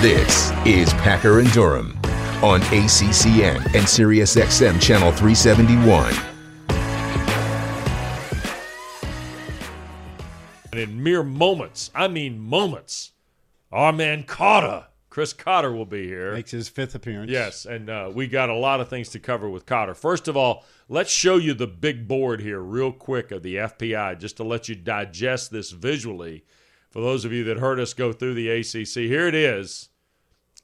This is Packer and Durham on ACCN and SiriusXM Channel 371. And in mere moments, I mean moments, our man Cotter, Chris Cotter, will be here. Makes his fifth appearance. Yes, and uh, we got a lot of things to cover with Cotter. First of all, let's show you the big board here, real quick, of the FPI, just to let you digest this visually. For those of you that heard us go through the ACC, here it is.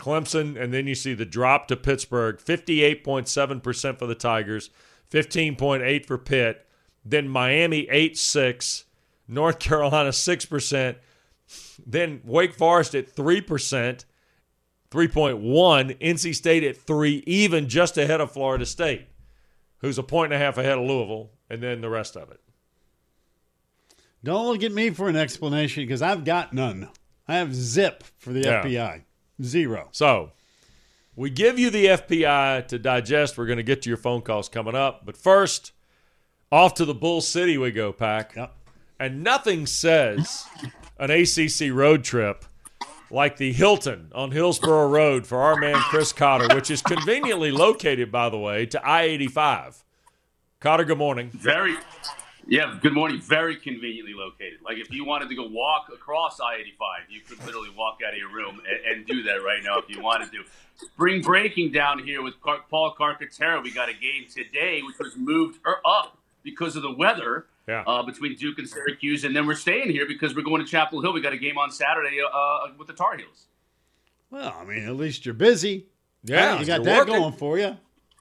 Clemson, and then you see the drop to Pittsburgh, 58.7% for the Tigers, 15.8 for Pitt, then Miami 8-6, North Carolina 6%, then Wake Forest at 3%, 3.1, NC State at 3, even just ahead of Florida State, who's a point and a half ahead of Louisville, and then the rest of it. Don't look at me for an explanation because I've got none. I have zip for the Yeah. FBI. Zero. So we give you the FPI to digest. We're going to get to your phone calls coming up. But first, off to the Bull City we go, Pack. Yep. And nothing says an ACC road trip like the Hilton on Hillsborough Road for our man Chris Cotter, which is conveniently located, by the way, to I 85. Cotter, good morning. Very, yeah. Good morning. Very conveniently located. Like if you wanted to go walk across I-85, you could literally walk out of your room and, and do that right now if you wanted to. Spring breaking down here with Paul Carcaterra. We got a game today which was moved er, up because of the weather Yeah. uh, between Duke and Syracuse, and then we're staying here because we're going to Chapel Hill. We got a game on Saturday uh, with the Tar Heels. Well, I mean, at least you're busy. Yeah, you got that working. going for you.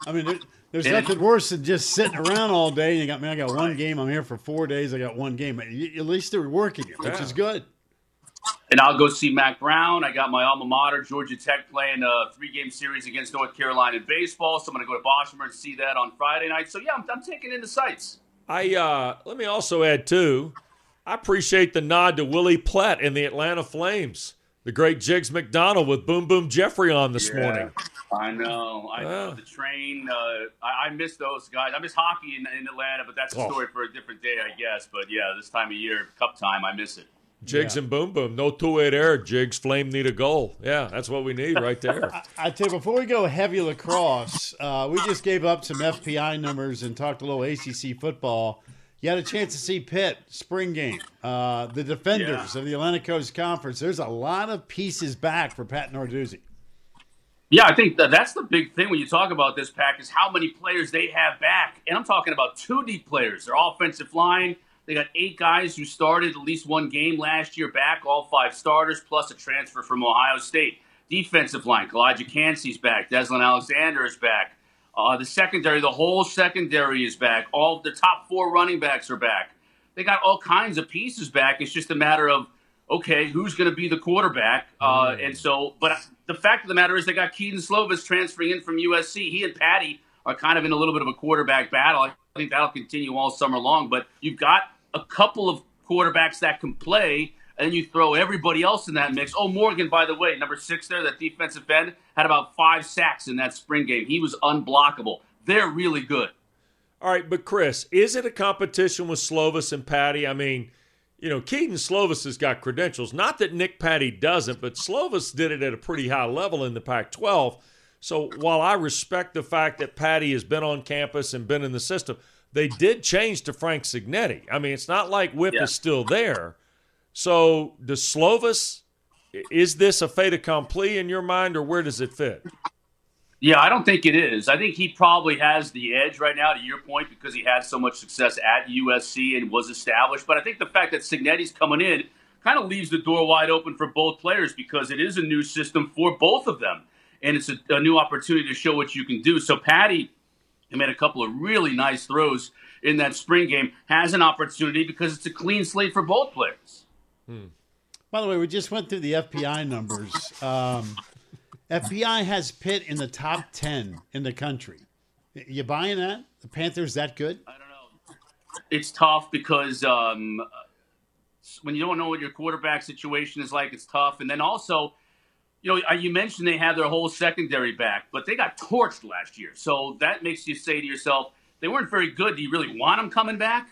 I mean, there, there's And- nothing worse than just sitting around all day. And you got me. I got one game. I'm here for four days. I got one game. But you- At least they're working it, which Yeah. is good. And I'll go see Mack Brown. I got my alma mater, Georgia Tech, playing a three-game series against North Carolina in baseball. So I'm going to go to Boston and see that on Friday night. So yeah, I'm, I'm taking in the sights. I uh, let me also add too. I appreciate the nod to Willi Plett in the Atlanta Flames. The great Jiggs McDonald with Boom Boom Geoffrion on this Yeah. morning. I know. I know Yeah. the train. Uh, I, I miss those guys. I miss hockey in, in Atlanta, but that's a Oh. story for a different day, I guess. But yeah, this time of year, Cup time, I miss it. Jiggs and Boom Boom. No two way there. Jiggs Flame need a goal. Yeah, that's what we need right there. I tell you, before we go heavy lacrosse, uh, we just gave up some FPI numbers and talked a little ACC football. You had a chance to see Pitt spring game, uh, the defenders Yeah. of the Atlantic Coast Conference. There's a lot of pieces back for Pat Narduzzi. Yeah, I think that that's the big thing when you talk about this pack is how many players they have back. And I'm talking about two deep players. Their offensive line, they got eight guys who started at least one game last year back, all five starters, plus a transfer from Ohio State. Defensive line, Calijah Kancey's back. Deslin Alexander is back. Uh, the secondary, the whole secondary is back. All the top four running backs are back. They got all kinds of pieces back. It's just a matter of okay, who's going to be the quarterback? Uh, and so, but the fact of the matter is, they got Kedon Slovis transferring in from USC. He and Patti are kind of in a little bit of a quarterback battle. I think that'll continue all summer long. But you've got a couple of quarterbacks that can play, and then you throw everybody else in that mix. Oh, Morgan, by the way, number six there, that defensive end, had about five sacks in that spring game. He was unblockable. They're really good. All right, but Chris, is it a competition with Slovis and Patti? I mean, you know, Kedon Slovis has got credentials. Not that Nick Patti doesn't, but Slovis did it at a pretty high level in the Pac 12. So while I respect the fact that Patti has been on campus and been in the system, they did change to Frank Cignetti. I mean, it's not like Whip Yeah. is still there. So does Slovis, is this a fait accompli in your mind, or where does it fit? Yeah, I don't think it is. I think he probably has the edge right now, to your point, because he had so much success at USC and was established. But I think the fact that Cignetti's coming in kind of leaves the door wide open for both players because it is a new system for both of them. And it's a, a new opportunity to show what you can do. So Patti, who made a couple of really nice throws in that spring game, has an opportunity because it's a clean slate for both players. By the way, we just went through the FPI numbers. Um, FPI has Pitt in the top 10 in the country. You buying that? The Panthers that good? I don't know. It's tough because um, when you don't know what your quarterback situation is like, it's tough. And then also, you know, you mentioned they had their whole secondary back, but they got torched last year. So that makes you say to yourself, they weren't very good. Do you really want them coming back?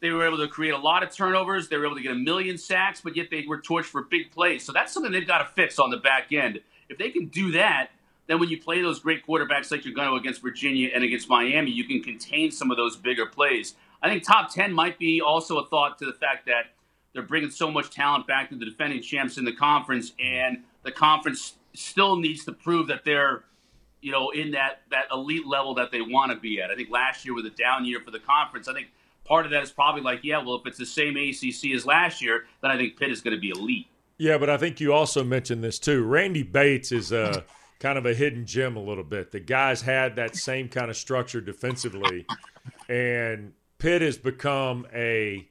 They were able to create a lot of turnovers. They were able to get a million sacks, but yet they were torched for big plays. So that's something they've got to fix on the back end. If they can do that, then when you play those great quarterbacks like you're going to against Virginia and against Miami, you can contain some of those bigger plays. I think top 10 might be also a thought to the fact that they're bringing so much talent back to the defending champs in the conference, and the conference still needs to prove that they're you know, in that that elite level that they want to be at. I think last year was a down year for the conference. I think part of that is probably like, yeah, well, if it's the same ACC as last year, then I think Pitt is going to be elite. Yeah, but I think you also mentioned this too. Randy Bates is a kind of a hidden gem a little bit. The guys had that same kind of structure defensively, and Pitt has become a.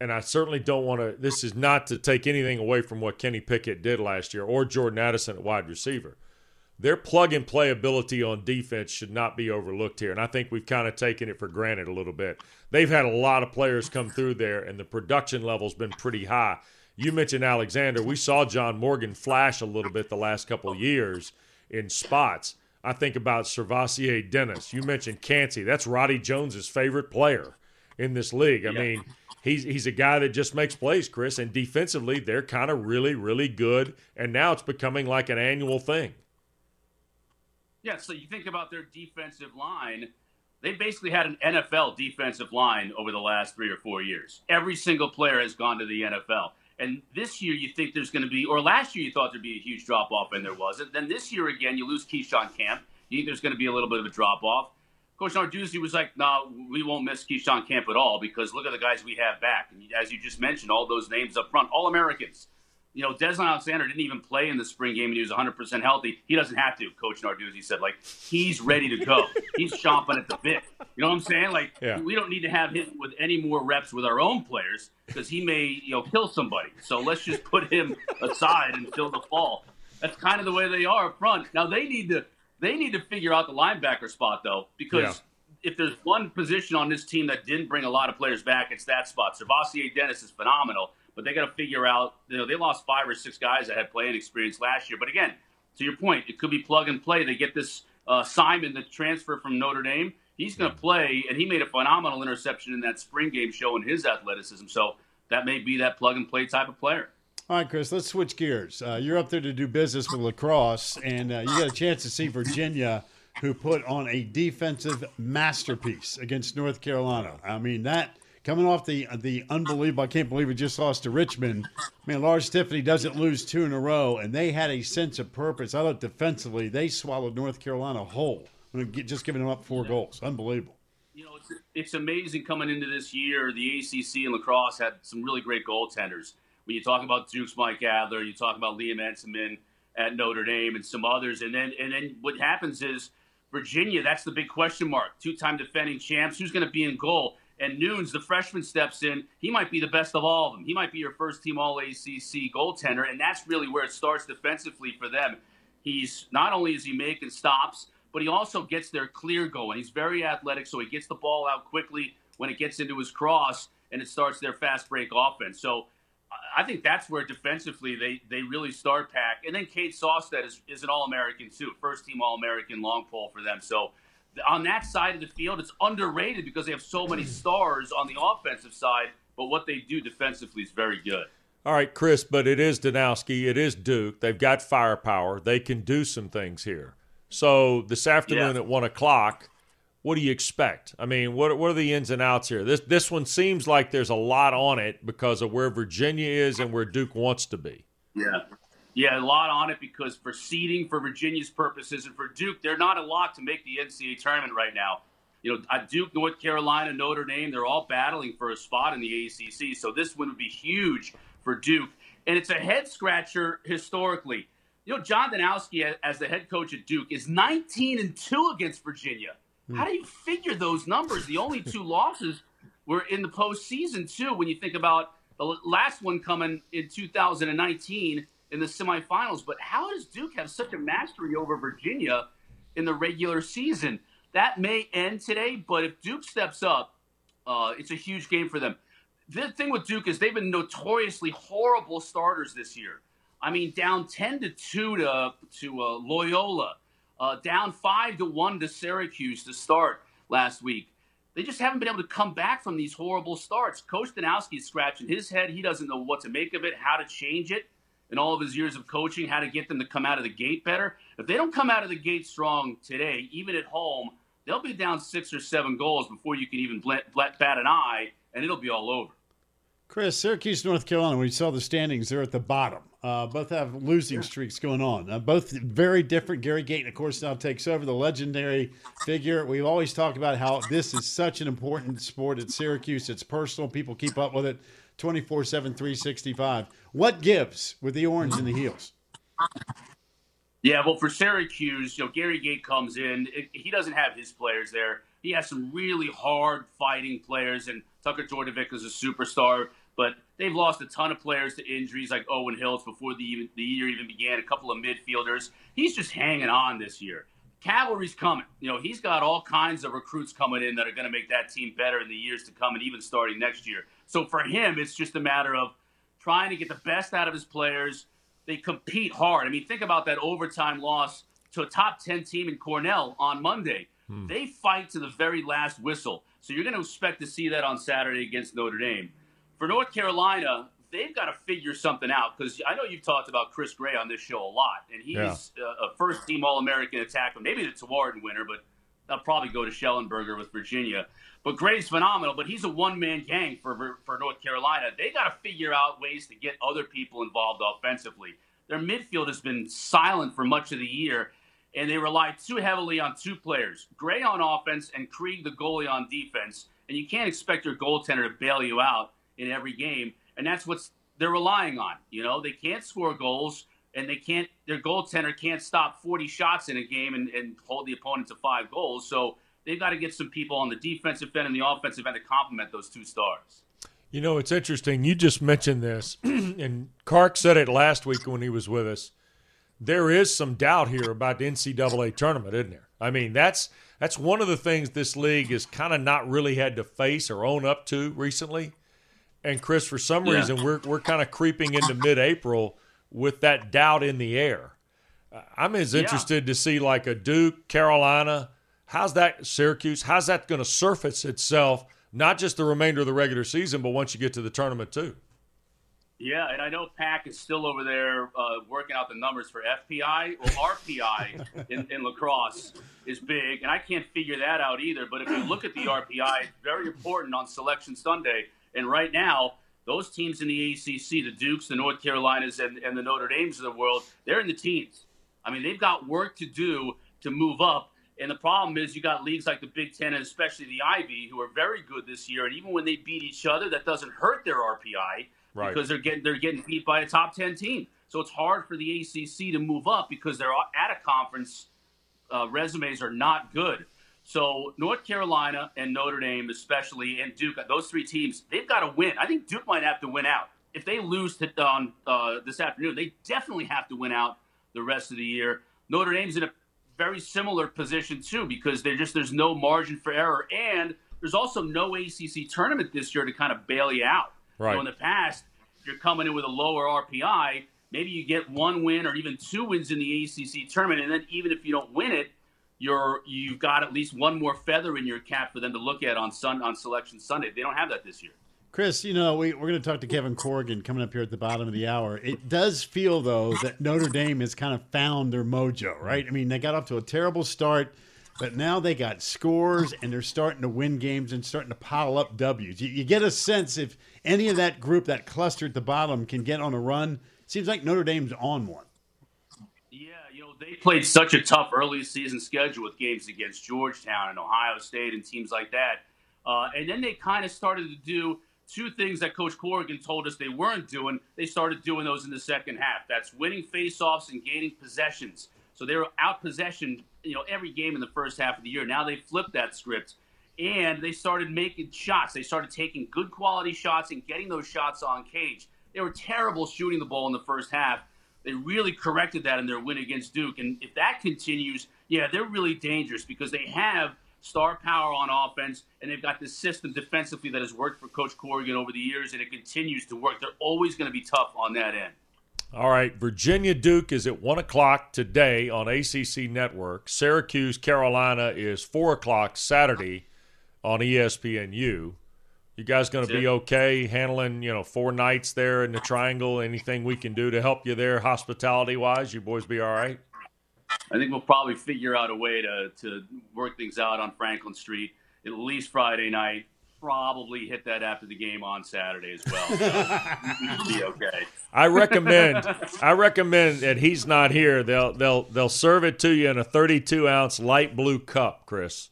And I certainly don't want to. This is not to take anything away from what Kenny Pickett did last year or Jordan Addison at wide receiver their plug and play ability on defense should not be overlooked here. And I think we've kind of taken it for granted a little bit. They've had a lot of players come through there, and the production level's been pretty high. You mentioned Alexander. We saw John Morgan flash a little bit the last couple years in spots. I think about SirVocea Dennis. You mentioned Kancey. That's Roddy Jones's favorite player in this league. I yeah. mean, he's he's a guy that just makes plays, Chris. And defensively, they're kind of really, really good. And now it's becoming like an annual thing. Yeah, so you think about their defensive line. They basically had an NFL defensive line over the last three or four years. Every single player has gone to the NFL. And this year, you think there's going to be, or last year, you thought there'd be a huge drop off, and there wasn't. Then this year, again, you lose Keyshawn Camp. You think there's going to be a little bit of a drop off. Coach Narduzzi was like, no, we won't miss Keyshawn Camp at all because look at the guys we have back. And as you just mentioned, all those names up front, all Americans you know, Deslin Alexander didn't even play in the spring game and he was 100% healthy. He doesn't have to, Coach Narduzzi said. Like, he's ready to go. he's chomping at the bit. You know what I'm saying? Like, yeah. we don't need to have him with any more reps with our own players because he may, you know, kill somebody. So let's just put him aside until the fall. That's kind of the way they are up front. Now, they need to they need to figure out the linebacker spot, though, because yeah if there's one position on this team that didn't bring a lot of players back, it's that spot. SirVocea Dennis is phenomenal but they got to figure out. You know, they lost five or six guys that had playing experience last year. But again, to your point, it could be plug and play. They get this uh, Simon, the transfer from Notre Dame. He's going to play, and he made a phenomenal interception in that spring game, showing his athleticism. So that may be that plug and play type of player. All right, Chris, let's switch gears. Uh, you're up there to do business with lacrosse, and uh, you got a chance to see Virginia, who put on a defensive masterpiece against North Carolina. I mean, that coming off the the unbelievable. I can't believe we just lost to Richmond. I mean, Lars Tiffany doesn't lose two in a row, and they had a sense of purpose. I thought defensively they swallowed North Carolina whole, just giving them up four goals. Unbelievable. You know, it's, it's amazing coming into this year. The ACC and lacrosse had some really great goaltenders. When you talk about Duke's Mike Adler, you talk about Liam Entenmann at Notre Dame, and some others, and then and then what happens is. Virginia, that's the big question mark. Two time defending champs. Who's going to be in goal? and Nunes, the freshman, steps in. He might be the best of all of them. He might be your first team All ACC goaltender, and that's really where it starts defensively for them. He's not only is he making stops, but he also gets their clear going. He's very athletic, so he gets the ball out quickly when it gets into his cross, and it starts their fast break offense. So I think that's where defensively they, they really start pack. And then Cade Saustad is, is an All American, too, first team All American long pole for them. So on that side of the field, it's underrated because they have so many stars on the offensive side, but what they do defensively is very good. All right, Chris, but it is Danowski, it is Duke. They've got firepower. They can do some things here. So this afternoon yeah. at one o'clock, what do you expect? I mean, what what are the ins and outs here? This this one seems like there's a lot on it because of where Virginia is and where Duke wants to be. Yeah. Yeah, a lot on it because for seeding, for Virginia's purposes, and for Duke, they're not a lot to make the NCAA tournament right now. You know, Duke, North Carolina, Notre Dame, they're all battling for a spot in the ACC. So this one would be huge for Duke, and it's a head scratcher historically. You know, John Danowski, as the head coach at Duke, is 19 and two against Virginia. Hmm. How do you figure those numbers? The only two losses were in the postseason too. When you think about the last one coming in 2019 in the semifinals. But how does Duke have such a mastery over Virginia in the regular season? That may end today, but if Duke steps up, uh, it's a huge game for them. The thing with Duke is they've been notoriously horrible starters this year. I mean, down ten to two to to uh, Loyola, uh, down five to one to Syracuse to start last week. they just haven't been able to come back from these horrible starts. Coach Danowski's scratching his head. He doesn't know what to make of it, how to change it in all of his years of coaching, how to get them to come out of the gate better. If they don't come out of the gate strong today, even at home, they'll be down six or seven goals before you can even bat an eye, and it'll be all over. Chris, Syracuse, North Carolina, when you saw the standings, they're at the bottom. Uh, both have losing streaks going on. Uh, both very different. Gary Gayton, of course, now takes over the legendary figure. We've always talked about how this is such an important sport at Syracuse. It's personal. People keep up with it 24 7, 365. What gives with the orange and the heels? Yeah, well, for Syracuse, you know, Gary Gait comes in. It, he doesn't have his players there. He has some really hard fighting players, and Tucker Dordevic is a superstar. But they've lost a ton of players to injuries like Owen Hiltz before the, the year even began, a couple of midfielders. He's just hanging on this year. Cavalry's coming. You know, he's got all kinds of recruits coming in that are going to make that team better in the years to come and even starting next year. So for him, it's just a matter of trying to get the best out of his players. They compete hard. I mean, think about that overtime loss to a top 10 team in Cornell on Monday. Hmm. They fight to the very last whistle. So you're going to expect to see that on Saturday against Notre Dame for North Carolina, they've got to figure something out because I know you've talked about Chris Gray on this show a lot, and he's yeah. Uh, a first team All American attacker, maybe the Tewaaraton winner, but they'll probably go to Shellenberger with Virginia. But Gray's phenomenal, but he's a one man gang for, for North Carolina. They got to figure out ways to get other people involved offensively. Their midfield has been silent for much of the year, and they rely too heavily on two players Gray on offense and Krieg, the goalie, on defense. And you can't expect your goaltender to bail you out in every game, and that's what they're relying on. You know, they can't score goals, and they can't. Their goaltender can't stop 40 shots in a game and, and hold the opponent to five goals. So they've got to get some people on the defensive end and the offensive end to complement those two stars. You know, it's interesting. You just mentioned this, and Clark said it last week when he was with us. There is some doubt here about the NCAA tournament, isn't there? I mean, that's that's one of the things this league has kind of not really had to face or own up to recently. And Chris, for some yeah. reason, we're we're kind of creeping into mid-April with that doubt in the air. I'm as interested yeah. to see like a Duke, Carolina. How's that Syracuse? How's that going to surface itself? Not just the remainder of the regular season, but once you get to the tournament too. Yeah, and I know Pack is still over there uh, working out the numbers for FPI. Well, RPI in, in, lacrosse is big, and I can't figure that out either. But if you look at the RPI, it's very important on Selection Sunday and right now, those teams in the ACC, the Dukes, the North Carolinas, and, and the Notre Dames of the world, they're in the teens. I mean, they've got work to do to move up. And the problem is, you got leagues like the Big Ten and especially the Ivy, who are very good this year. And even when they beat each other, that doesn't hurt their RPI right. because they're getting they're getting beat by a top ten team. So it's hard for the ACC to move up because they're at a conference. Uh, resumes are not good. So North Carolina and Notre Dame, especially, and Duke, those three teams, they've got to win. I think Duke might have to win out. If they lose to, on uh, this afternoon, they definitely have to win out the rest of the year. Notre Dame's in a very similar position too because they just there's no margin for error, and there's also no ACC tournament this year to kind of bail you out. Right. So in the past, you're coming in with a lower RPI, maybe you get one win or even two wins in the ACC tournament, and then even if you don't win it, you're you've got at least one more feather in your cap for them to look at on Sun on Selection Sunday. They don't have that this year. Chris, you know, we, we're going to talk to Kevin Corrigan coming up here at the bottom of the hour. It does feel, though, that Notre Dame has kind of found their mojo, right? I mean, they got off to a terrible start, but now they got scores and they're starting to win games and starting to pile up W's. You, you get a sense if any of that group, that cluster at the bottom, can get on a run. Seems like Notre Dame's on one they played such a tough early season schedule with games against Georgetown and Ohio State and teams like that. Uh, and then they kind of started to do two things that Coach Corrigan told us they weren't doing. They started doing those in the second half. That's winning faceoffs and gaining possessions. So they were out possession, you know, every game in the first half of the year. Now they flipped that script and they started making shots. They started taking good quality shots and getting those shots on cage. They were terrible shooting the ball in the first half. They really corrected that in their win against Duke. And if that continues, yeah, they're really dangerous because they have star power on offense and they've got this system defensively that has worked for Coach Corrigan over the years and it continues to work. They're always going to be tough on that end. All right, Virginia Duke is at 1 o'clock today on ACC Network. Syracuse, Carolina is 4 o'clock Saturday on ESPNU. You guys going to be okay handling, you know, four nights there in the triangle? Anything we can do to help you there, hospitality wise? You boys be all right? I think we'll probably figure out a way to, to work things out on Franklin Street at least Friday night. Probably hit that after the game on Saturday as well. So be okay. I recommend I recommend that he's not here. They'll they'll they'll serve it to you in a 32 ounce light blue cup, Chris.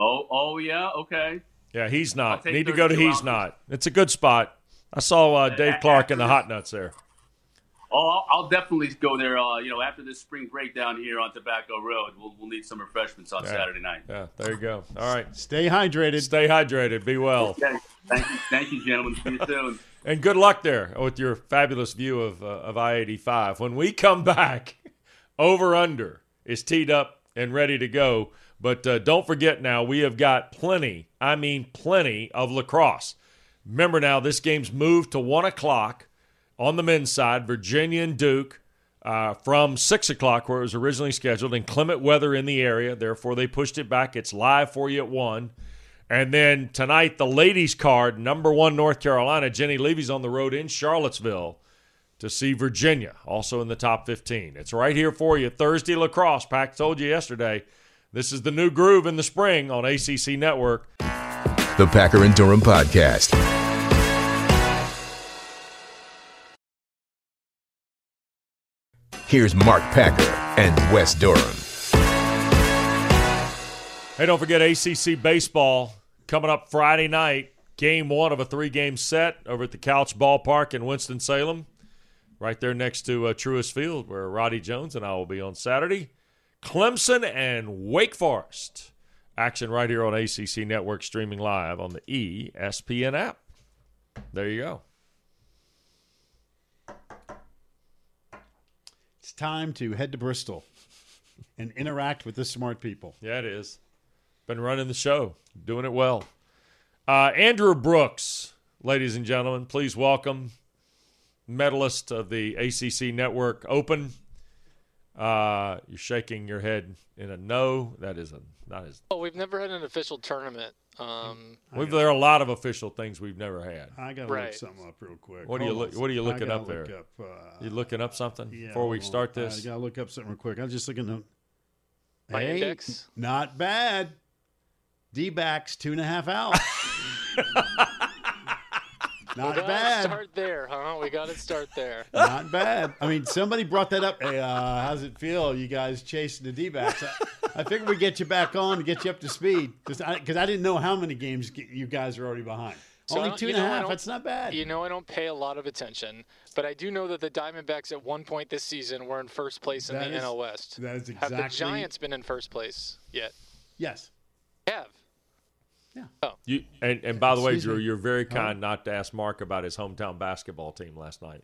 Oh, oh yeah, okay. Yeah, he's not. Need to go to he's ounces. not. It's a good spot. I saw uh, Dave Clark in the hot nuts there. Oh, I'll, I'll definitely go there. Uh, you know, after this spring break down here on Tobacco Road, we'll, we'll need some refreshments on Saturday night. Yeah, there you go. All right. Stay hydrated. Stay hydrated. Be well. Okay. Thank you, thank you, gentlemen. See you soon. And good luck there with your fabulous view of, uh, of I 85. When we come back, over under is teed up and ready to go. But uh, don't forget now, we have got plenty, I mean, plenty of lacrosse. Remember now, this game's moved to 1 o'clock on the men's side, Virginia and Duke. Uh, from six o'clock, where it was originally scheduled, in inclement weather in the area. Therefore, they pushed it back. It's live for you at one. And then tonight, the ladies' card, number one, North Carolina. Jenny Levy's on the road in Charlottesville to see Virginia, also in the top 15. It's right here for you. Thursday lacrosse. Pack told you yesterday. This is the new groove in the spring on ACC Network. The Packer and Durham Podcast. Here's Mark Packer and Wes Durham. Hey, don't forget ACC baseball coming up Friday night. Game one of a three game set over at the Couch Ballpark in Winston-Salem, right there next to uh, Truist Field, where Roddy Jones and I will be on Saturday. Clemson and Wake Forest. Action right here on ACC Network, streaming live on the ESPN app. There you go. It's time to head to Bristol and interact with the smart people. Yeah, it is. Been running the show, doing it well. Uh, Andrew Brooks, ladies and gentlemen, please welcome medalist of the ACC Network Open. Uh, you're shaking your head in a no. That is a not as. Oh, we've never had an official tournament. Um, We've, there are a lot of official things we've never had. I gotta look something up real quick. What are you Hold look- on what are you second. looking I up gotta there? look up, uh, You looking up something yeah, before we hold on. start this? I gotta look up something real quick. I was just looking at. My hey, index? not bad. D backs two and a half out. we not gotta bad. start there, huh? We got to start there. Not bad. I mean, somebody brought that up. Hey, uh, how's it feel, you guys chasing the D backs? I, I figured we'd get you back on to get you up to speed because I, 'cause I didn't know how many games you guys are already behind. So Only two and know, I half. That's not bad. You know, I don't pay a lot of attention, but I do know that the Diamondbacks at one point this season were in first place in That the is- NL West. that is exactly. Have the Giants been in first place yet? yes. Have. Yeah. Oh, You and, and by the way, Excuse Drew, me. you're very kind not to ask Mark about his hometown basketball team last night.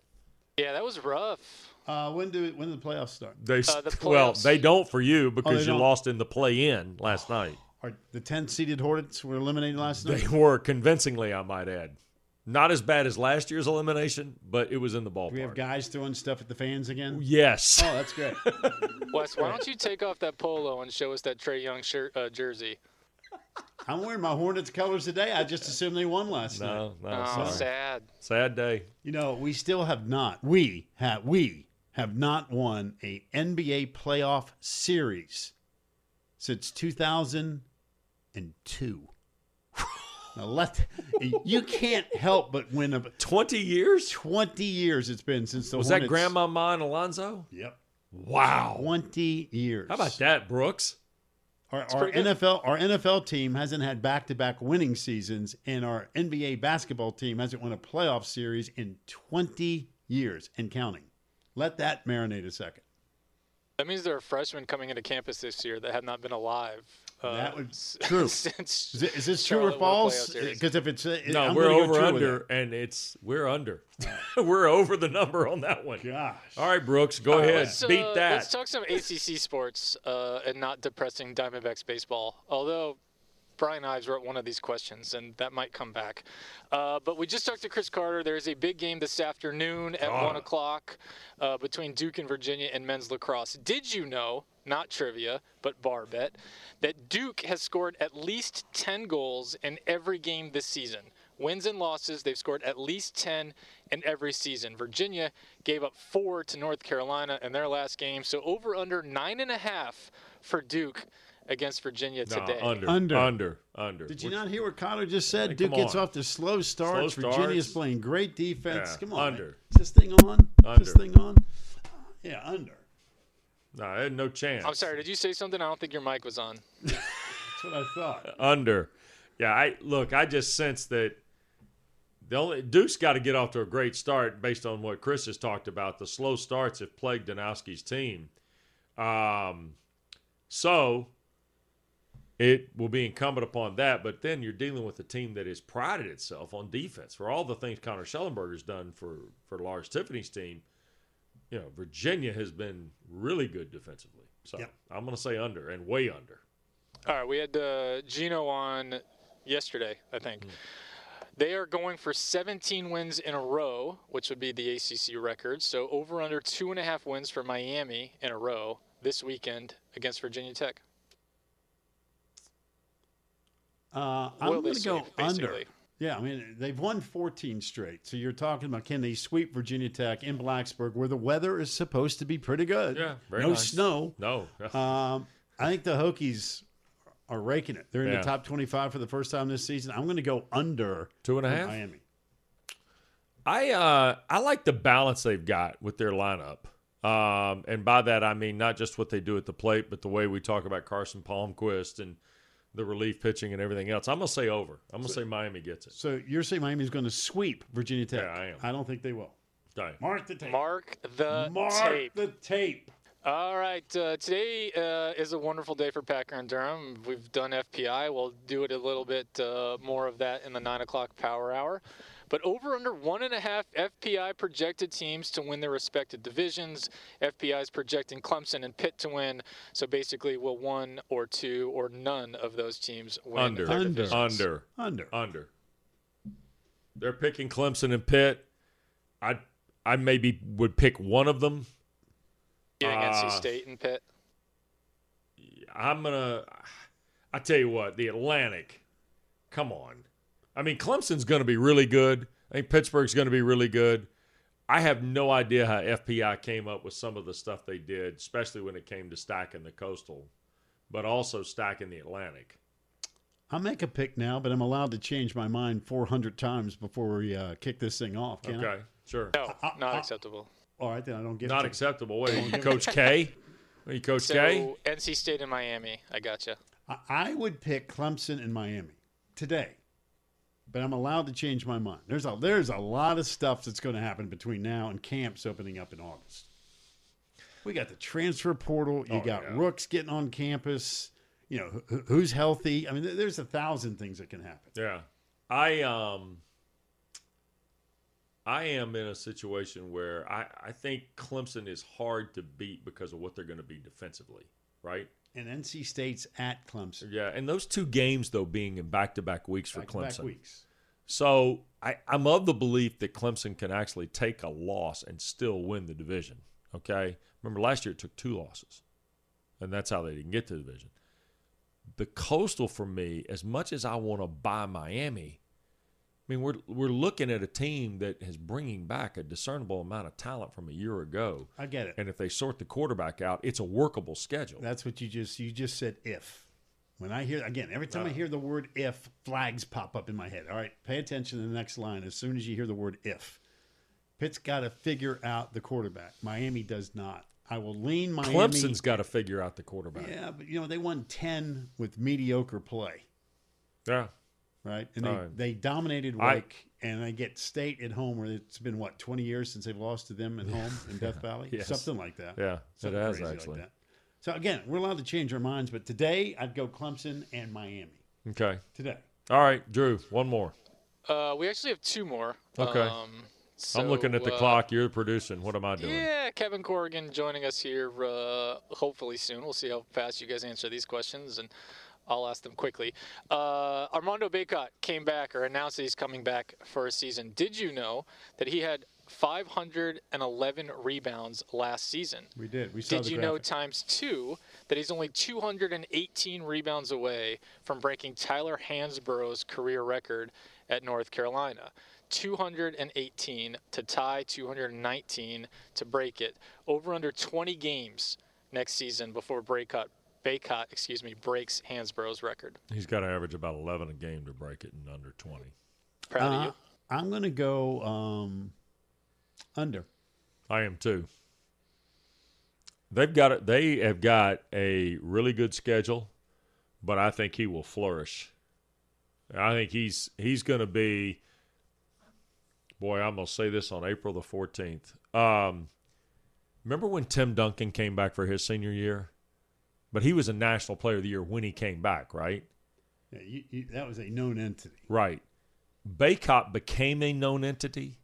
yeah, that was rough. Uh, when do when do the playoffs start? They Uh, the well, playoffs. they don't for you because you don't? lost in the play-in last night. Are the ten seeded Hornets were eliminated last night? They were convincingly, I might add, not as bad as last year's elimination, but it was in the ballpark. We have guys throwing stuff at the fans again? yes, Oh, that's great. Wes, why don't you take off that polo and show us that Trae Young shirt uh, jersey? I'm wearing my Hornets colors today. I just assumed they won last night. no, no, Oh, sorry. sad. sad day. You know, we still have not. We have we have not won a NBA playoff series since 2002. now let you can't help but win a Twenty years? 20 years it's been since the Was Hornets. that Grandmama and Alonzo? Yep. Wow. 20 years. How about that, Brooks? Our, our. NFL our NFL team hasn't had back-to-back winning seasons and our NBA basketball team hasn't won a playoff series in 20 years and counting. Let that marinate a second. That means there are freshmen coming into campus this year that have not been alive. Uh, That would- true. since Is, it, is this true or Charlotte won a playoff false? Because if it's uh, No, I'm we're over under, and it's we're under. we're over the number on that one. Gosh. All right, Brooks, go All right, ahead, let's, beat uh, that. Let's talk some ACC sports uh, and not depressing Diamondbacks baseball. Although Brian Ives wrote one of these questions, and that might come back. Uh, but we just talked to Chris Cotter. There is a big game this afternoon at Oh. one o'clock uh, between Duke and Virginia and men's lacrosse. Did you know? Not trivia, but bar bet, that Duke has scored at least 10 goals in every game this season. Wins and losses, they've scored at least 10 in every season. Virginia gave up four to North Carolina in their last game, so over under nine and a half for Duke against Virginia No, today. under, Under. under, under. Did you We're- not hear what Connor just said? Hey, Duke gets off to slow starts. Slow Virginia's starts. playing great defense. Yeah, Come on. under. man. Is this thing on? Is this thing on? Yeah, under. No, I had no chance. I'm sorry, did you say something? I don't think your mic was on. That's what I thought. under. Yeah, I look. I just sense that the only Duke's got to get off to a great start based on what Chris has talked about. The slow starts have plagued Danowski's team, um, so it will be incumbent upon that. But then you're dealing with a team that has prided itself on defense for all the things Connor Shellenberger's done for for Lars Tiffany's team. You know, Virginia has been really good defensively. So Yep. I'm going to say under and way under. All right, we had uh, Gino on yesterday, I think. They are going for 17 wins in a row, which would be the ACC record. So over under two and a half wins for Miami in a row this weekend against Virginia Tech. Uh, I'm going to go sweep, under. basically? Yeah, I mean they've won 14 straight. So you're talking about can they sweep Virginia Tech in Blacksburg, where the weather is supposed to be pretty good? Yeah, very no nice. snow. No. Um, I think the Hokies are raking it. They're in Yeah. the top 25 for the first time this season. I'm going to go under Two and a for half? Miami. I uh I like the balance they've got with their lineup. Um, and by that I mean not just what they do at the plate, but the way we talk about Carson Palmquist and the relief pitching and everything else. I'm gonna say over. I'm gonna say Miami gets it. So you're saying Miami's going to sweep Virginia Tech? Yeah, I am. I don't think they will. Okay. Mark the tape. Mark the Mark tape. the tape. All right, uh, today uh, is a wonderful day for Packer and Durham. We've done FPI. We'll do it a little bit uh, more of that in the nine o'clock power hour. But over under one and a half FPI projected teams to win their respective divisions. FPI is projecting Clemson and Pitt to win. So basically, will one or two or none of those teams win? Under. their Under. divisions? Under. Under. Under. They're picking Clemson and Pitt. I I maybe would pick one of them. You think NC Uh, State and Pitt? I'm gonna. I tell you what, the Atlantic. Come on, I mean Clemson's going to be really good. I think Pittsburgh's going to be really good. I have no idea how FPI came up with some of the stuff they did, especially when it came to stacking the coastal, but also stacking the Atlantic. I'll make a pick now, but I'm allowed to change my mind 400 times before we uh, kick this thing off. Can Okay, sure. No, not acceptable. I? All right, then I don't get Not to- acceptable. What, are you Coach K? Are you Coach So K? NC State and Miami. I gotcha. I- I would pick Clemson and Miami today, but I'm allowed to change my mind. There's a there's a lot of stuff that's going to happen between now and camps opening up in August. We got the transfer portal. You Oh, got yeah. rooks getting on campus. You know who, who's healthy. I mean, there's a thousand things that can happen. Yeah. I um I am in a situation where I, I think Clemson is hard to beat because of what they're going to be defensively, right? And NC State's at Clemson. Yeah, and those two games though being in back-to-back weeks for Back-to-back Clemson. weeks. So I, I'm of the belief that Clemson can actually take a loss and still win the division. Okay, remember last year it took two losses, and that's how they didn't get to the division. The coastal for me, as much as I want to buy Miami, mean we're we're looking at a team that is bringing back a discernible amount of talent from a year ago, I get it. and if they sort the quarterback out, it's a workable schedule. That's what you just you just said if. When I hear again, every time I Uh. hear the word if, flags pop up in my head. All right, pay attention to the next line as soon as you hear the word if. Pitt's got to figure out the quarterback. Miami does not. I will lean Miami. Clemson's got to figure out the quarterback. Yeah, but you know they won ten with mediocre play, yeah. Right? And they, All right. they dominated I- Wake, and they get State at home, where it's been what twenty years since they've lost to them at home in Death Valley, Yes. something like that. Yeah, it has crazy like actually. that. So again, we're allowed to change our minds, but today I'd go Clemson and Miami. Okay. Today. All right, Drew, one more. Uh, we actually have two more. Okay. Um, I'm looking at the uh, clock. You're producing. What am I doing? Yeah, Kevin Corrigan joining us here uh, hopefully soon. We'll see how fast you guys answer these questions. And I'll ask them quickly. Uh, Armando Bacot came back or announced that he's coming back for a season. Did you know that he had 511 rebounds last season? We did. We saw Did you know times two that he's only 218 rebounds away from breaking Tyler Hansbrough's career record at North Carolina? 218 to tie 219 to break it. Over under 20 games next season before Bacot, Bacot, excuse me, breaks Hansbrough's record. He's got to average about 11 a game to break it in under 20. Proud of Uh, you. I'm going to go um, under. I am too. They've got it. They have got a really good schedule, but I think he will flourish. I think he's he's going to be. Boy, I'm going to say this on April the 14th. Um, remember when Tim Duncan came back for his senior year? But he was a National Player of the Year when he came back, right? Yeah, you, you, that was a known entity. Right. Bacot became a known entity.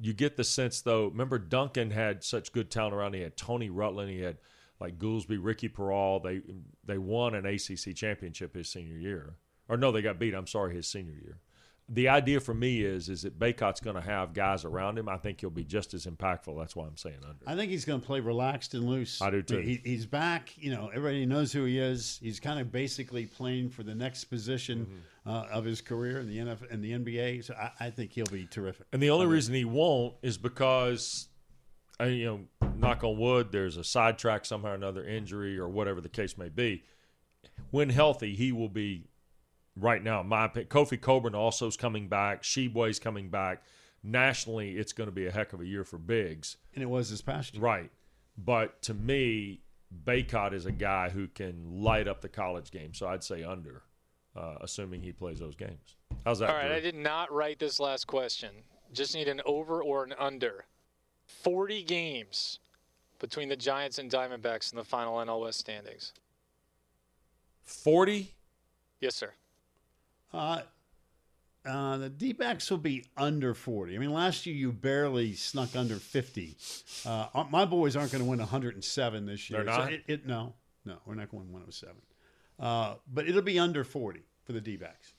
You get the sense, though. Remember, Duncan had such good talent around. He had Tony Rutland. He had like Goolsby, Ricky Peral. They they won an ACC championship his senior year, or no, they got beat. I'm sorry, his senior year. The idea for me is is that Bacot's going to have guys around him. I think he'll be just as impactful. That's why I'm saying under. I think he's going to play relaxed and loose. I do, too. He, he's back. You know, everybody knows who he is. He's kind of basically playing for the next position Mm-hmm. uh, of his career in the NF in the NBA. So I, I think he'll be terrific. And the only reason he won't is because, uh, you know, knock on wood, there's a sidetrack somehow or another, injury or whatever the case may be. When healthy, he will be. Right now, my opinion, Kofi Cockburn also is coming back. Tshiebwe's coming back. Nationally, it's going to be a heck of a year for bigs. And it was his past year. Right. But to me, Bacot is a guy who can light up the college game. So I'd say under, uh, assuming he plays those games. How's that? All right, Drew? I did not write this last question. Just need an over or an under. 40 games between the Giants and Diamondbacks in the final NL West standings. 40? Yes, sir. Uh, uh, the D backs will be under 40. I mean, last year you barely snuck under 50. Uh, my boys aren't going to win 107 this year. They're So not? it, it, no, no, we're not going to win 107. Uh, but it'll be under 40 for the D backs.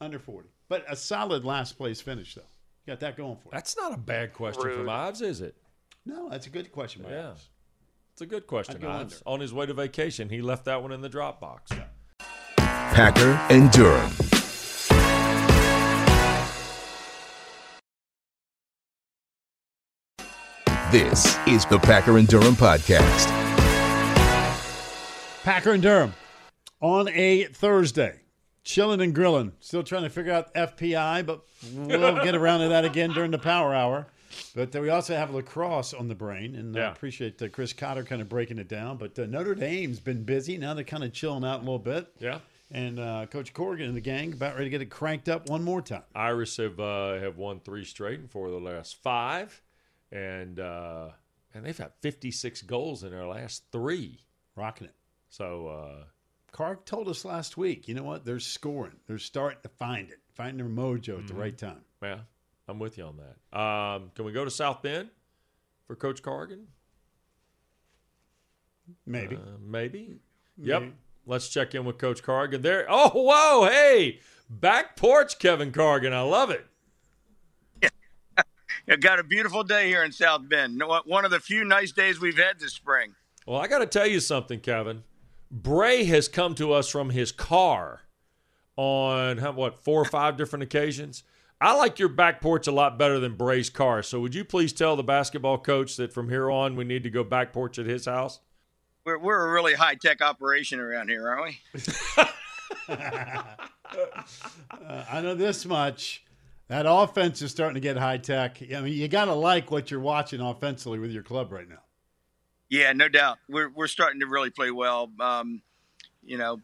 Under 40. But a solid last place finish, though. You got that going for you. That's not a bad question Rude. from Ives, is it? No, that's a good question, by Yeah. Alex. It's a good question. I'd go under. On his way to vacation, he left that one in the drop box. Packer and Durham. This is the Packer and Durham podcast. Packer and Durham on a Thursday. Chilling and grilling. Still trying to figure out FPI, but we'll get around to that again during the power hour. But uh, we also have lacrosse on the brain, and I Yeah. appreciate uh, Chris Cotter kind of breaking it down. But uh, Notre Dame's been busy. Now they're kind of chilling out a little bit. Yeah. And uh, Coach Corrigan and the gang about ready to get it cranked up one more time. Irish have uh, have won three straight and four of the last five, and uh, and they've had 56 goals in their last three. Rocking it. So uh, Clark told us last week, you know what? They're scoring. They're starting to find it, finding their mojo Mm-hmm. at the right time. yeah, I'm with you on that. Um, can we go to South Bend for Coach Corrigan? Maybe. Uh, maybe. Yep. Maybe. Let's check in with Coach Corrigan there. Oh, whoa, hey, back porch, Kevin Corrigan. I love it. I got a beautiful day here in South Bend. One of the few nice days we've had this spring. Well, I got to tell you something, Kevin. Brey has come to us from his car on what four or five different occasions. I like your back porch a lot better than Brey's car. So, would you please tell the basketball coach that from here on we need to go back porch at his house? We're, we're a really high tech operation around here, aren't we? Uh, I know this much. That offense is starting to get high tech. I mean, you got to like what you're watching offensively with your club right now. Yeah, no doubt. We're we're starting to really play well. Um, you know,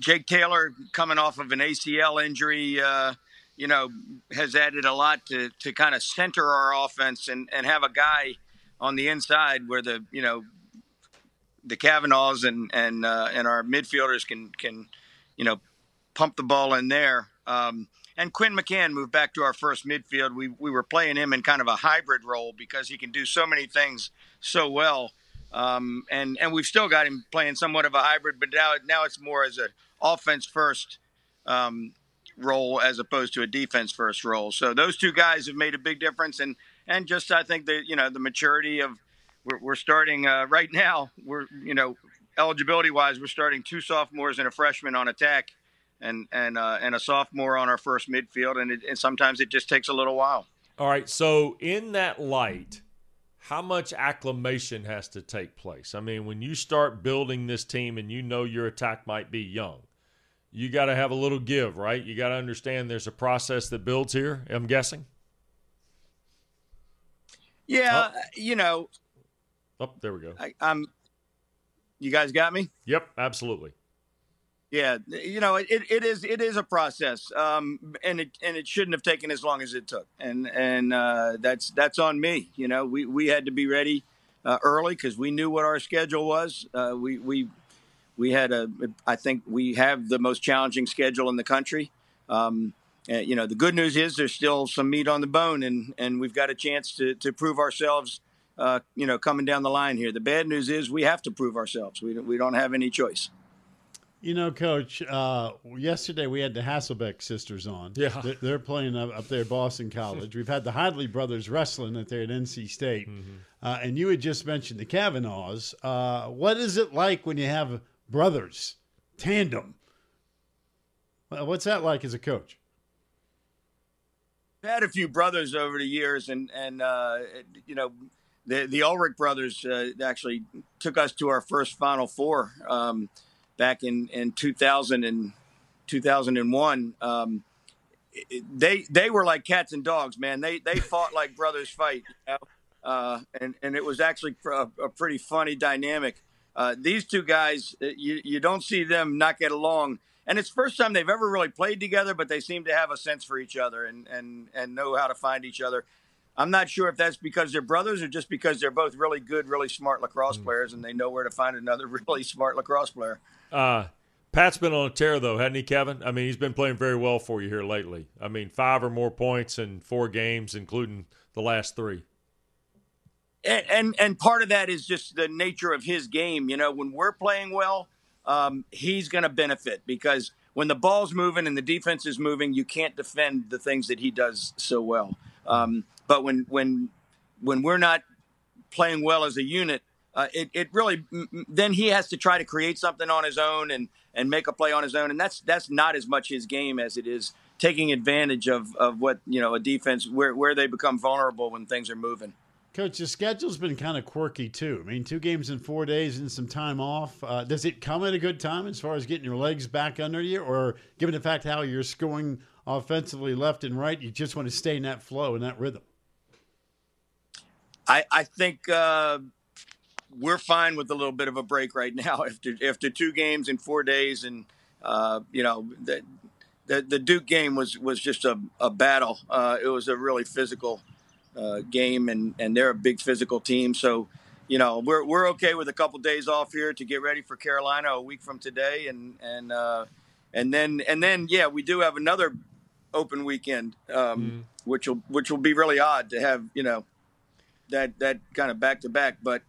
Jake Taylor coming off of an ACL injury, uh, you know, has added a lot to to kind of center our offense and and have a guy on the inside where the you know the Kavanaghs and and uh, and our midfielders can can you know pump the ball in there. Um, and Quinn McCahon moved back to our first midfield. We we were playing him in kind of a hybrid role because he can do so many things so well. um, and and we've still got him playing somewhat of a hybrid, but now now it's more as an offense first um, role as opposed to a defense first role. So those two guys have made a big difference, and and just I think that you know the maturity of we're, we're starting uh, right now. We're you know eligibility wise, we're starting two sophomores and a freshman on attack, and and uh, and a sophomore on our first midfield, and, it, and sometimes it just takes a little while. All right, so in that light, how much acclimation has to take place? I mean, when you start building this team and you know your attack might be young, you got to have a little give, right? You got to understand there's a process that builds here. I'm guessing. Yeah, oh. you know. Oh, there we go. I, I'm. You guys got me. Yep, absolutely. Yeah, you know, it, it is it is a process, um, and it and it shouldn't have taken as long as it took, and and uh, that's that's on me. You know, we we had to be ready uh, early because we knew what our schedule was. Uh, we we we had a, I think we have the most challenging schedule in the country. Um, you know, the good news is there's still some meat on the bone, and and we've got a chance to to prove ourselves. Uh, you know, coming down the line here. The bad news is we have to prove ourselves. We we don't have any choice. You know, Coach. Uh, yesterday we had the Hasselbeck sisters on. Yeah, they're, they're playing up, up there at Boston College. We've had the Hidlay brothers wrestling up there at NC State, mm-hmm. uh, and you had just mentioned the Kavanaghs. Uh, what is it like when you have brothers tandem? What's that like as a coach? I've had a few brothers over the years, and and uh, you know, the the Ulrich brothers uh, actually took us to our first Final Four. Um, back in in 2000 and 2001 um, they they were like cats and dogs man they they fought like brothers fight you know? uh, and and it was actually a, a pretty funny dynamic uh, these two guys uh, you you don't see them not get along and it's first time they've ever really played together but they seem to have a sense for each other and and and know how to find each other I'm not sure if that's because they're brothers or just because they're both really good, really smart lacrosse mm. players, and they know where to find another really smart lacrosse player. Uh, Pat's been on a tear though, hadn't he, Kevin? I mean, he's been playing very well for you here lately. I mean, five or more points in four games, including the last three. And and, and part of that is just the nature of his game. You know, when we're playing well, um, he's going to benefit because when the ball's moving and the defense is moving, you can't defend the things that he does so well. Um, but when when when we're not playing well as a unit, uh, it, it really then he has to try to create something on his own and and make a play on his own. And that's that's not as much his game as it is taking advantage of of what you know a defense where where they become vulnerable when things are moving. Coach the schedule's been kind of quirky too. I mean two games in four days and some time off. Uh, does it come at a good time as far as getting your legs back under you? Or given the fact how you're scoring offensively left and right you just want to stay in that flow and that rhythm i i think uh we're fine with a little bit of a break right now after after two games in four days, and uh, you know the, the, the Duke game was was just a, a battle. Uh, it was a really physical uh, game, and and they're a big physical team. So you know we're we're okay with a couple days off here to get ready for Carolina a week from today, and and uh, and then and then yeah, we do have another open weekend, um, mm. which will which will be really odd to have you know that that kind of back to back, but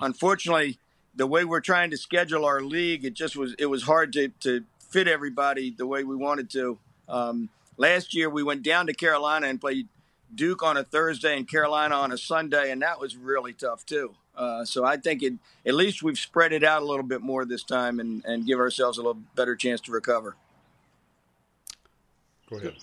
unfortunately, the way we're trying to schedule our league, it just was it was hard to to fit everybody the way we wanted to. Um, last year, we went down to Carolina and played Duke on a Thursday and Carolina on a Sunday, and that was really tough too. Uh, so I think it, at least we've spread it out a little bit more this time and, and give ourselves a little better chance to recover. Go ahead.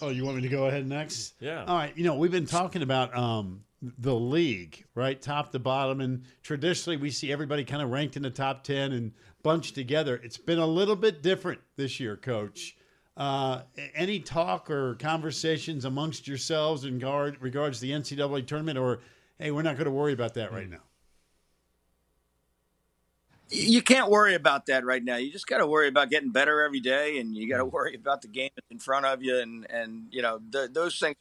Oh, you want me to go ahead next? Yeah. All right. You know, we've been talking about um, the league, right, top to bottom. And traditionally, we see everybody kind of ranked in the top 10 and bunched together. It's been a little bit different this year, coach. Uh, any talk or conversations amongst yourselves in guard, regards to the NCAA tournament, or hey, we're not going to worry about that right now? You can't worry about that right now. You just got to worry about getting better every day, and you got to worry about the game in front of you, and and you know the, those things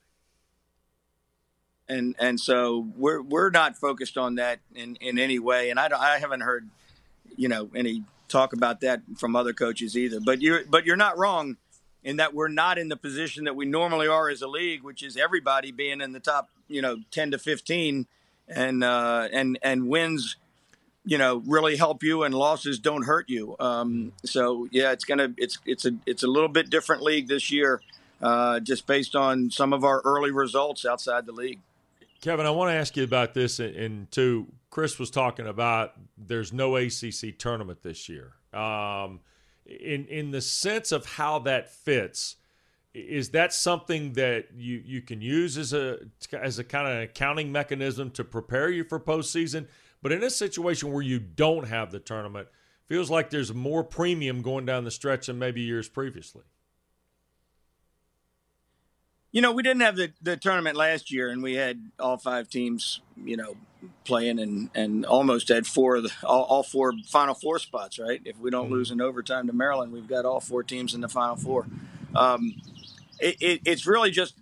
and and so we're we're not focused on that in in any way. And I I haven't heard you know any talk about that from other coaches either. But you're but you're not wrong in that we're not in the position that we normally are as a league, which is everybody being in the top you know ten to fifteen, and uh, and and wins you know, really help you, and losses don't hurt you. Um, so yeah, it's gonna it's it's a it's a little bit different league this year, uh, just based on some of our early results outside the league. Kevin, I want to ask you about this, and too, Chris was talking about there's no ACC tournament this year. Um, in in the sense of how that fits, is that something that you you can use as a as a kind of accounting mechanism to prepare you for postseason? But in a situation where you don't have the tournament, feels like there's more premium going down the stretch than maybe years previously. You know, we didn't have the, the tournament last year, and we had all five teams, you know, playing, and, and almost had four of the all, all four Final Four spots. Right? If we don't mm-hmm. lose in overtime to Maryland, we've got all four teams in the Final Four. Um, it, it, it's really just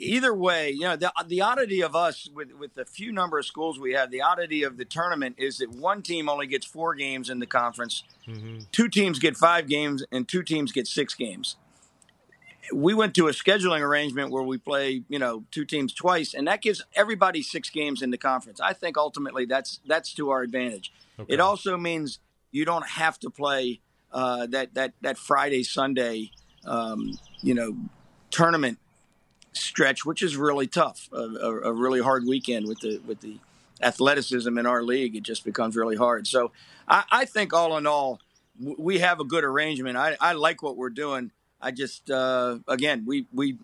either way, you know, the, the oddity of us with, with the few number of schools we have, the oddity of the tournament is that one team only gets four games in the conference, mm-hmm. two teams get five games, and two teams get six games. We went to a scheduling arrangement where we play, you know, two teams twice, and that gives everybody six games in the conference. I think ultimately that's that's to our advantage. Okay. It also means you don't have to play uh, that that that Friday Sunday, um, you know, tournament stretch, which is really tough. A, a, a, really hard weekend with the with the athleticism in our league, it just becomes really hard. So I, I think all in all, we have a good arrangement. I, I like what we're doing. I just uh, again we we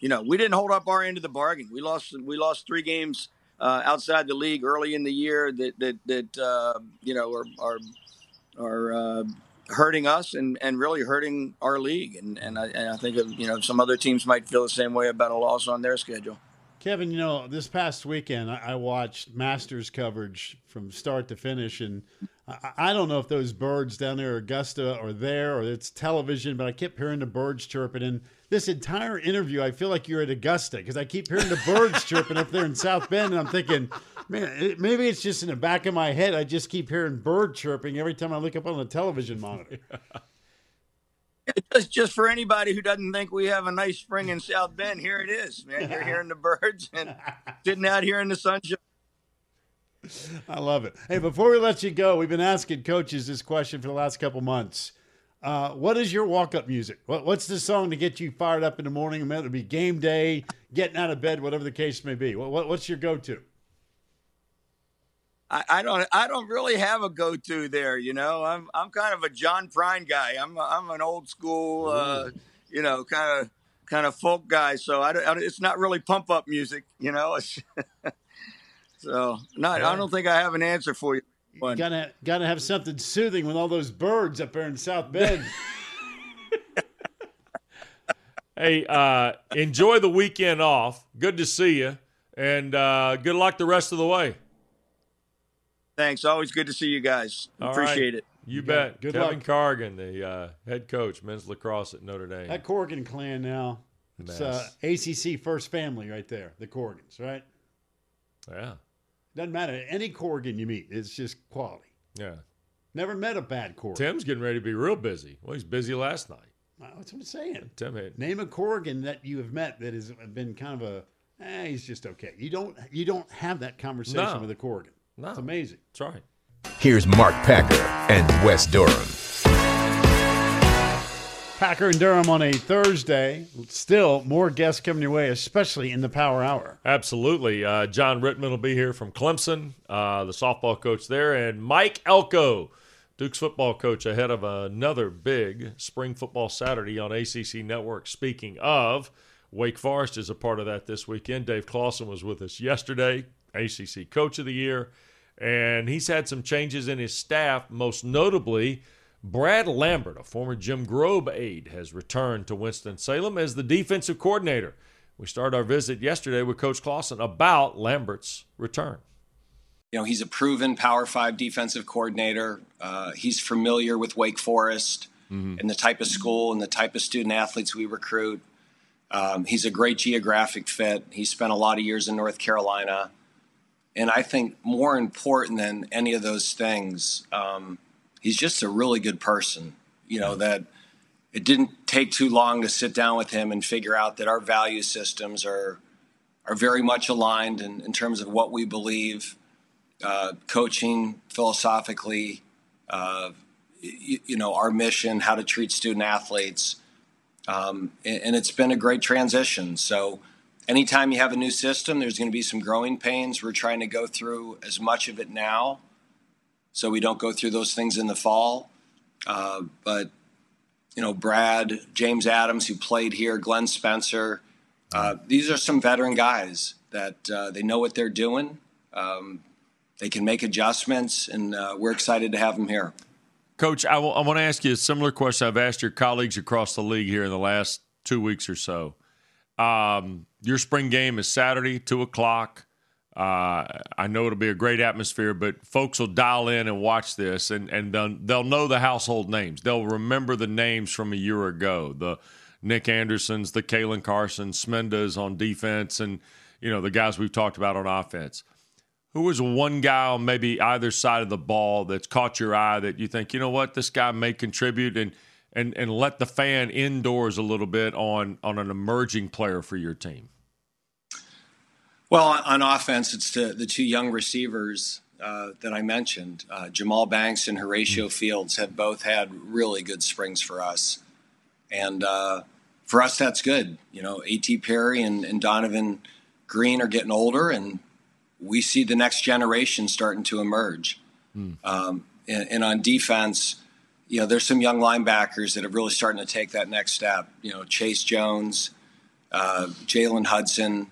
you know we didn't hold up our end of the bargain. We lost we lost three games uh, outside the league early in the year that that that uh, you know are are are uh, hurting us and, and really hurting our league. And, and, I, and I think, you know, some other teams might feel the same way about a loss on their schedule. Kevin, you know, this past weekend I, watched Masters coverage from start to finish, and I, I, don't know if those birds down there, Augusta, are there or it's television, but I kept hearing the birds chirping. And this entire interview, I feel like you're at Augusta because I keep hearing the birds chirping up there in South Bend, and I'm thinking, man, it, maybe it's just in the back of my head. I just keep hearing bird chirping every time I look up on the television monitor. Just, just for anybody who doesn't think we have a nice spring in South Bend, here it is, man. You're hearing the birds and sitting out here in the sunshine. I love it. Hey, before we let you go, we've been asking coaches this question for the last couple months. Uh, what is your walk-up music? What, what's the song to get you fired up in the morning? It'll be game day, getting out of bed, whatever the case may be. What, what, what's your go-to? I, I, don't I don't really have a go to there. You know, I'm I'm kind of a John Prine guy. I'm I'm an old school, uh, you know, kind of kind of folk guy. So I, I, it's not really pump up music. You know, so not. Yeah. I don't think I have an answer for you. you gotta gotta have something soothing with all those birds up there in South Bend. hey, uh, enjoy the weekend off. Good to see you, and uh, good luck the rest of the way. Thanks. Always good to see you guys. All Appreciate right. it. You, you bet. Good Kevin luck. Corrigan, the uh, head coach, men's lacrosse at Notre Dame. That Corrigan clan now. It's uh, ACC first family right there, the Corrigans, right? Yeah. Doesn't matter. Any Corrigan you meet, it's just quality. Yeah. Never met a bad Corrigan. Tim's getting ready to be real busy. Well, he's busy last night. that's what I'm saying. Tim had... Name a Corrigan that you have met that has been kind of a, eh, he's just okay. You don't you don't have that conversation no. with a Corrigan. No. It's amazing. That's right. Here's Mark Packer and Wes Durham. Packer and Durham on a Thursday. Still more guests coming your way, especially in the Power Hour. Absolutely. Uh, John Rittman will be here from Clemson, uh, the softball coach there, and Mike Elko, Duke's football coach, ahead of another big spring football Saturday on ACC Network. Speaking of, Wake Forest is a part of that this weekend. Dave Clawson was with us yesterday. ACC Coach of the Year. And he's had some changes in his staff, most notably, Brad Lambert, a former Jim Grobe aide, has returned to Winston-Salem as the defensive coordinator. We started our visit yesterday with Coach Clawson about Lambert's return. You know, he's a proven Power Five defensive coordinator. Uh, he's familiar with Wake Forest mm-hmm. and the type of school and the type of student athletes we recruit. Um, he's a great geographic fit. He spent a lot of years in North Carolina. And I think more important than any of those things, um, he's just a really good person. You know, that it didn't take too long to sit down with him and figure out that our value systems are are very much aligned in, in terms of what we believe uh, coaching philosophically, uh, you, you, know, our mission, how to treat student athletes. Um, and, and, it's been a great transition. So, anytime you have a new system, there's going to be some growing pains. We're trying to go through as much of it now so we don't go through those things in the fall. Uh, but, you know, Brad, James Adams, who played here, Glenn Spencer, uh, these are some veteran guys that uh, they know what they're doing. Um, they can make adjustments, and uh, we're excited to have them here. Coach, I, w- I want to ask you a similar question I've asked your colleagues across the league here in the last two weeks or so. Um, your spring game is Saturday, 2 o'clock. Uh, I know it'll be a great atmosphere, but folks will dial in and watch this, and, and they'll, they'll know the household names. They'll remember the names from a year ago. The Nick Andersens, the Caelen Carson, Smendas on defense, and you know the guys we've talked about on offense who was one guy on maybe either side of the ball that's caught your eye that you think, you know what, this guy may contribute and and and let the fan indoors a little bit on on an emerging player for your team? Well, on offense, it's the, the two young receivers uh, that I mentioned. Uh, Jahmal Banks and Horatio mm-hmm. Fields have both had really good springs for us. And uh, for us, that's good. You know, A.T. Perry and, and Donavon Greene are getting older, and we see the next generation starting to emerge. Mm. Um, and, and, on defense, you know, there's some young linebackers that are really starting to take that next step. You know, Chase Jones, uh, Jalen Hudson,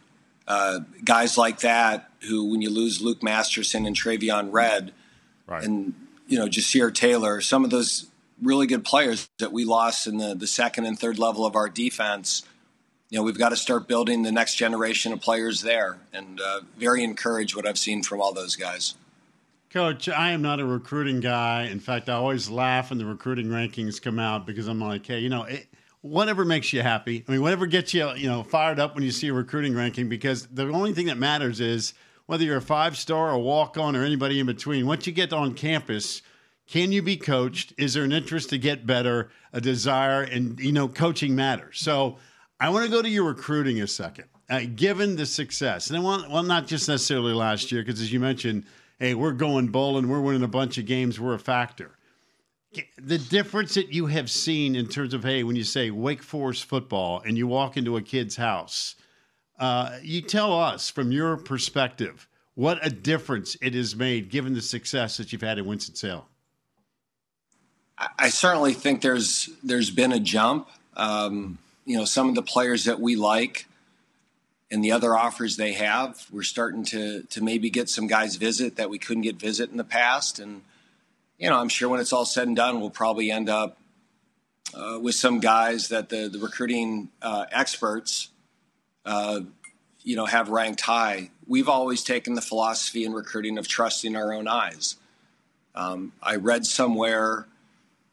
uh, guys like that who, when you lose Luke Masterson and Traveon Redd, right. and you know, Ja'Sir Taylor, some of those really good players that we lost in the, the second and third level of our defense – you know, we've got to start building the next generation of players there. And uh, very encouraged what I've seen from all those guys. Coach, I am not a recruiting guy. In fact, I always laugh when the recruiting rankings come out because I'm like, hey, you know, it, whatever makes you happy. I mean, whatever gets you, you know, fired up when you see a recruiting ranking because the only thing that matters is whether you're a five star, a walk on, or anybody in between. Once you get on campus, can you be coached? Is there an interest to get better, a desire, and you know, coaching matters. So I want to go to your recruiting a second. Uh, given the success, and I want well, not just necessarily last year, because as you mentioned, hey, we're going bowling, we're winning a bunch of games, we're a factor. The difference that you have seen in terms of hey, when you say Wake Forest football and you walk into a kid's house, uh, you tell us from your perspective what a difference it has made given the success that you've had in Winston Salem. I certainly think there's there's been a jump. Um, you know some of the players that we like and the other offers they have. We're starting to to maybe get some guys visit that we couldn't get visit in the past, and you know I'm sure when it's all said and done, we'll probably end up uh, with some guys that the the recruiting uh, experts. Uh, you know, have ranked high. We've always taken the philosophy in recruiting of trusting our own eyes. Um, I read somewhere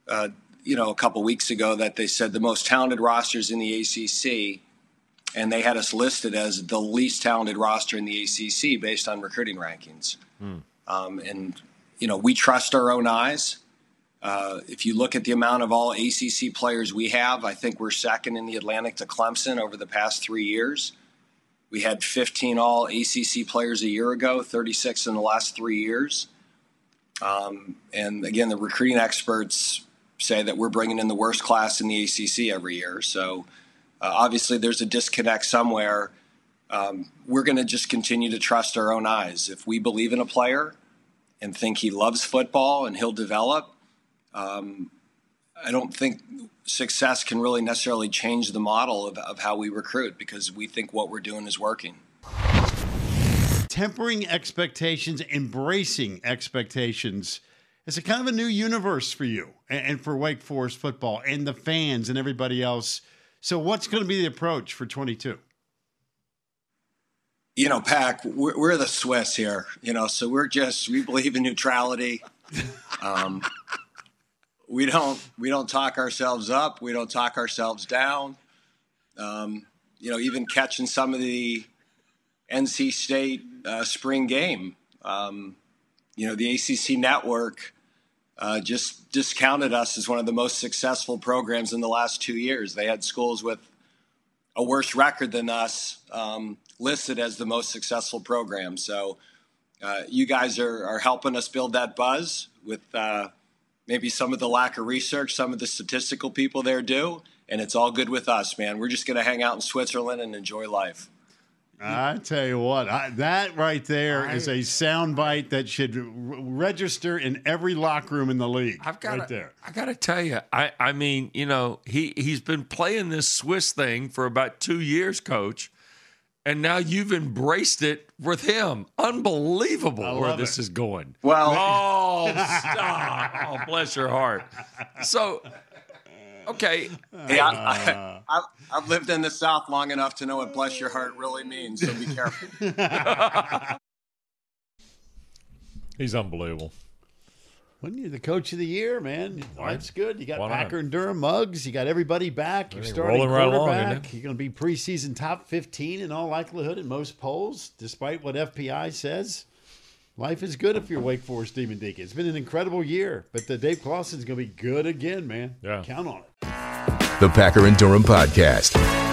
uh, you know, a couple weeks ago that they said the most talented rosters in the ACC, and they had us listed as the least talented roster in the ACC based on recruiting rankings. Hmm. Um, and you know, we trust our own eyes. Uh, if you look at the amount of all ACC players we have, I think we're second in the Atlantic to Clemson over the past three years. We had 15 all ACC players a year ago, 36 in the last three years. Um, and again, the recruiting experts say that we're bringing in the worst class in the ACC every year. So uh, obviously, there's a disconnect somewhere. Um, we're going to just continue to trust our own eyes. If we believe in a player and think he loves football and he'll develop, um, I don't think success can really necessarily change the model of, of how we recruit because we think what we're doing is working. Tempering expectations, embracing expectations it's a kind of a new universe for you and, for Wake Forest football and the fans and everybody else. So, what's going to be the approach for 22? You know, Pack, we're, we're the Swiss here. You know, so we're just we believe in neutrality. Um, we don't we don't talk ourselves up. We don't talk ourselves down. Um, you know, even catching some of the NC State uh, spring game. Um, you know, the ACC network uh, just discounted us as one of the most successful programs in the last two years. They had schools with a worse record than us um, listed as the most successful program. So, uh, you guys are, are helping us build that buzz with uh, maybe some of the lack of research, some of the statistical people there do, and it's all good with us, man. We're just going to hang out in Switzerland and enjoy life. I tell you what, I, that right there I, is a soundbite that should r- register in every locker room in the league. I've got right there. I got to tell you, I, I mean, you know, he he's been playing this Swiss thing for about two years, Coach, and now you've embraced it with him. Unbelievable where this it. is going. Well, oh, stop! oh, bless your heart. So Okay. Hey, I, uh. I, have lived in the South long enough to know what bless your heart really means, so be careful. He's unbelievable. Wasn't you the coach of the year, man? That's good. You got Why Packer not? and Durham mugs. You got everybody back. You're starting rolling right along, quarterback. isn't? You're going to be preseason top 15 in all likelihood in most polls, despite what FPI says. Life is good if you're Wake Forest Demon Deacon. It's been an incredible year, but the Dave Clawson's going to be good again, man. Yeah. Count on it. The Packer and Durham Podcast.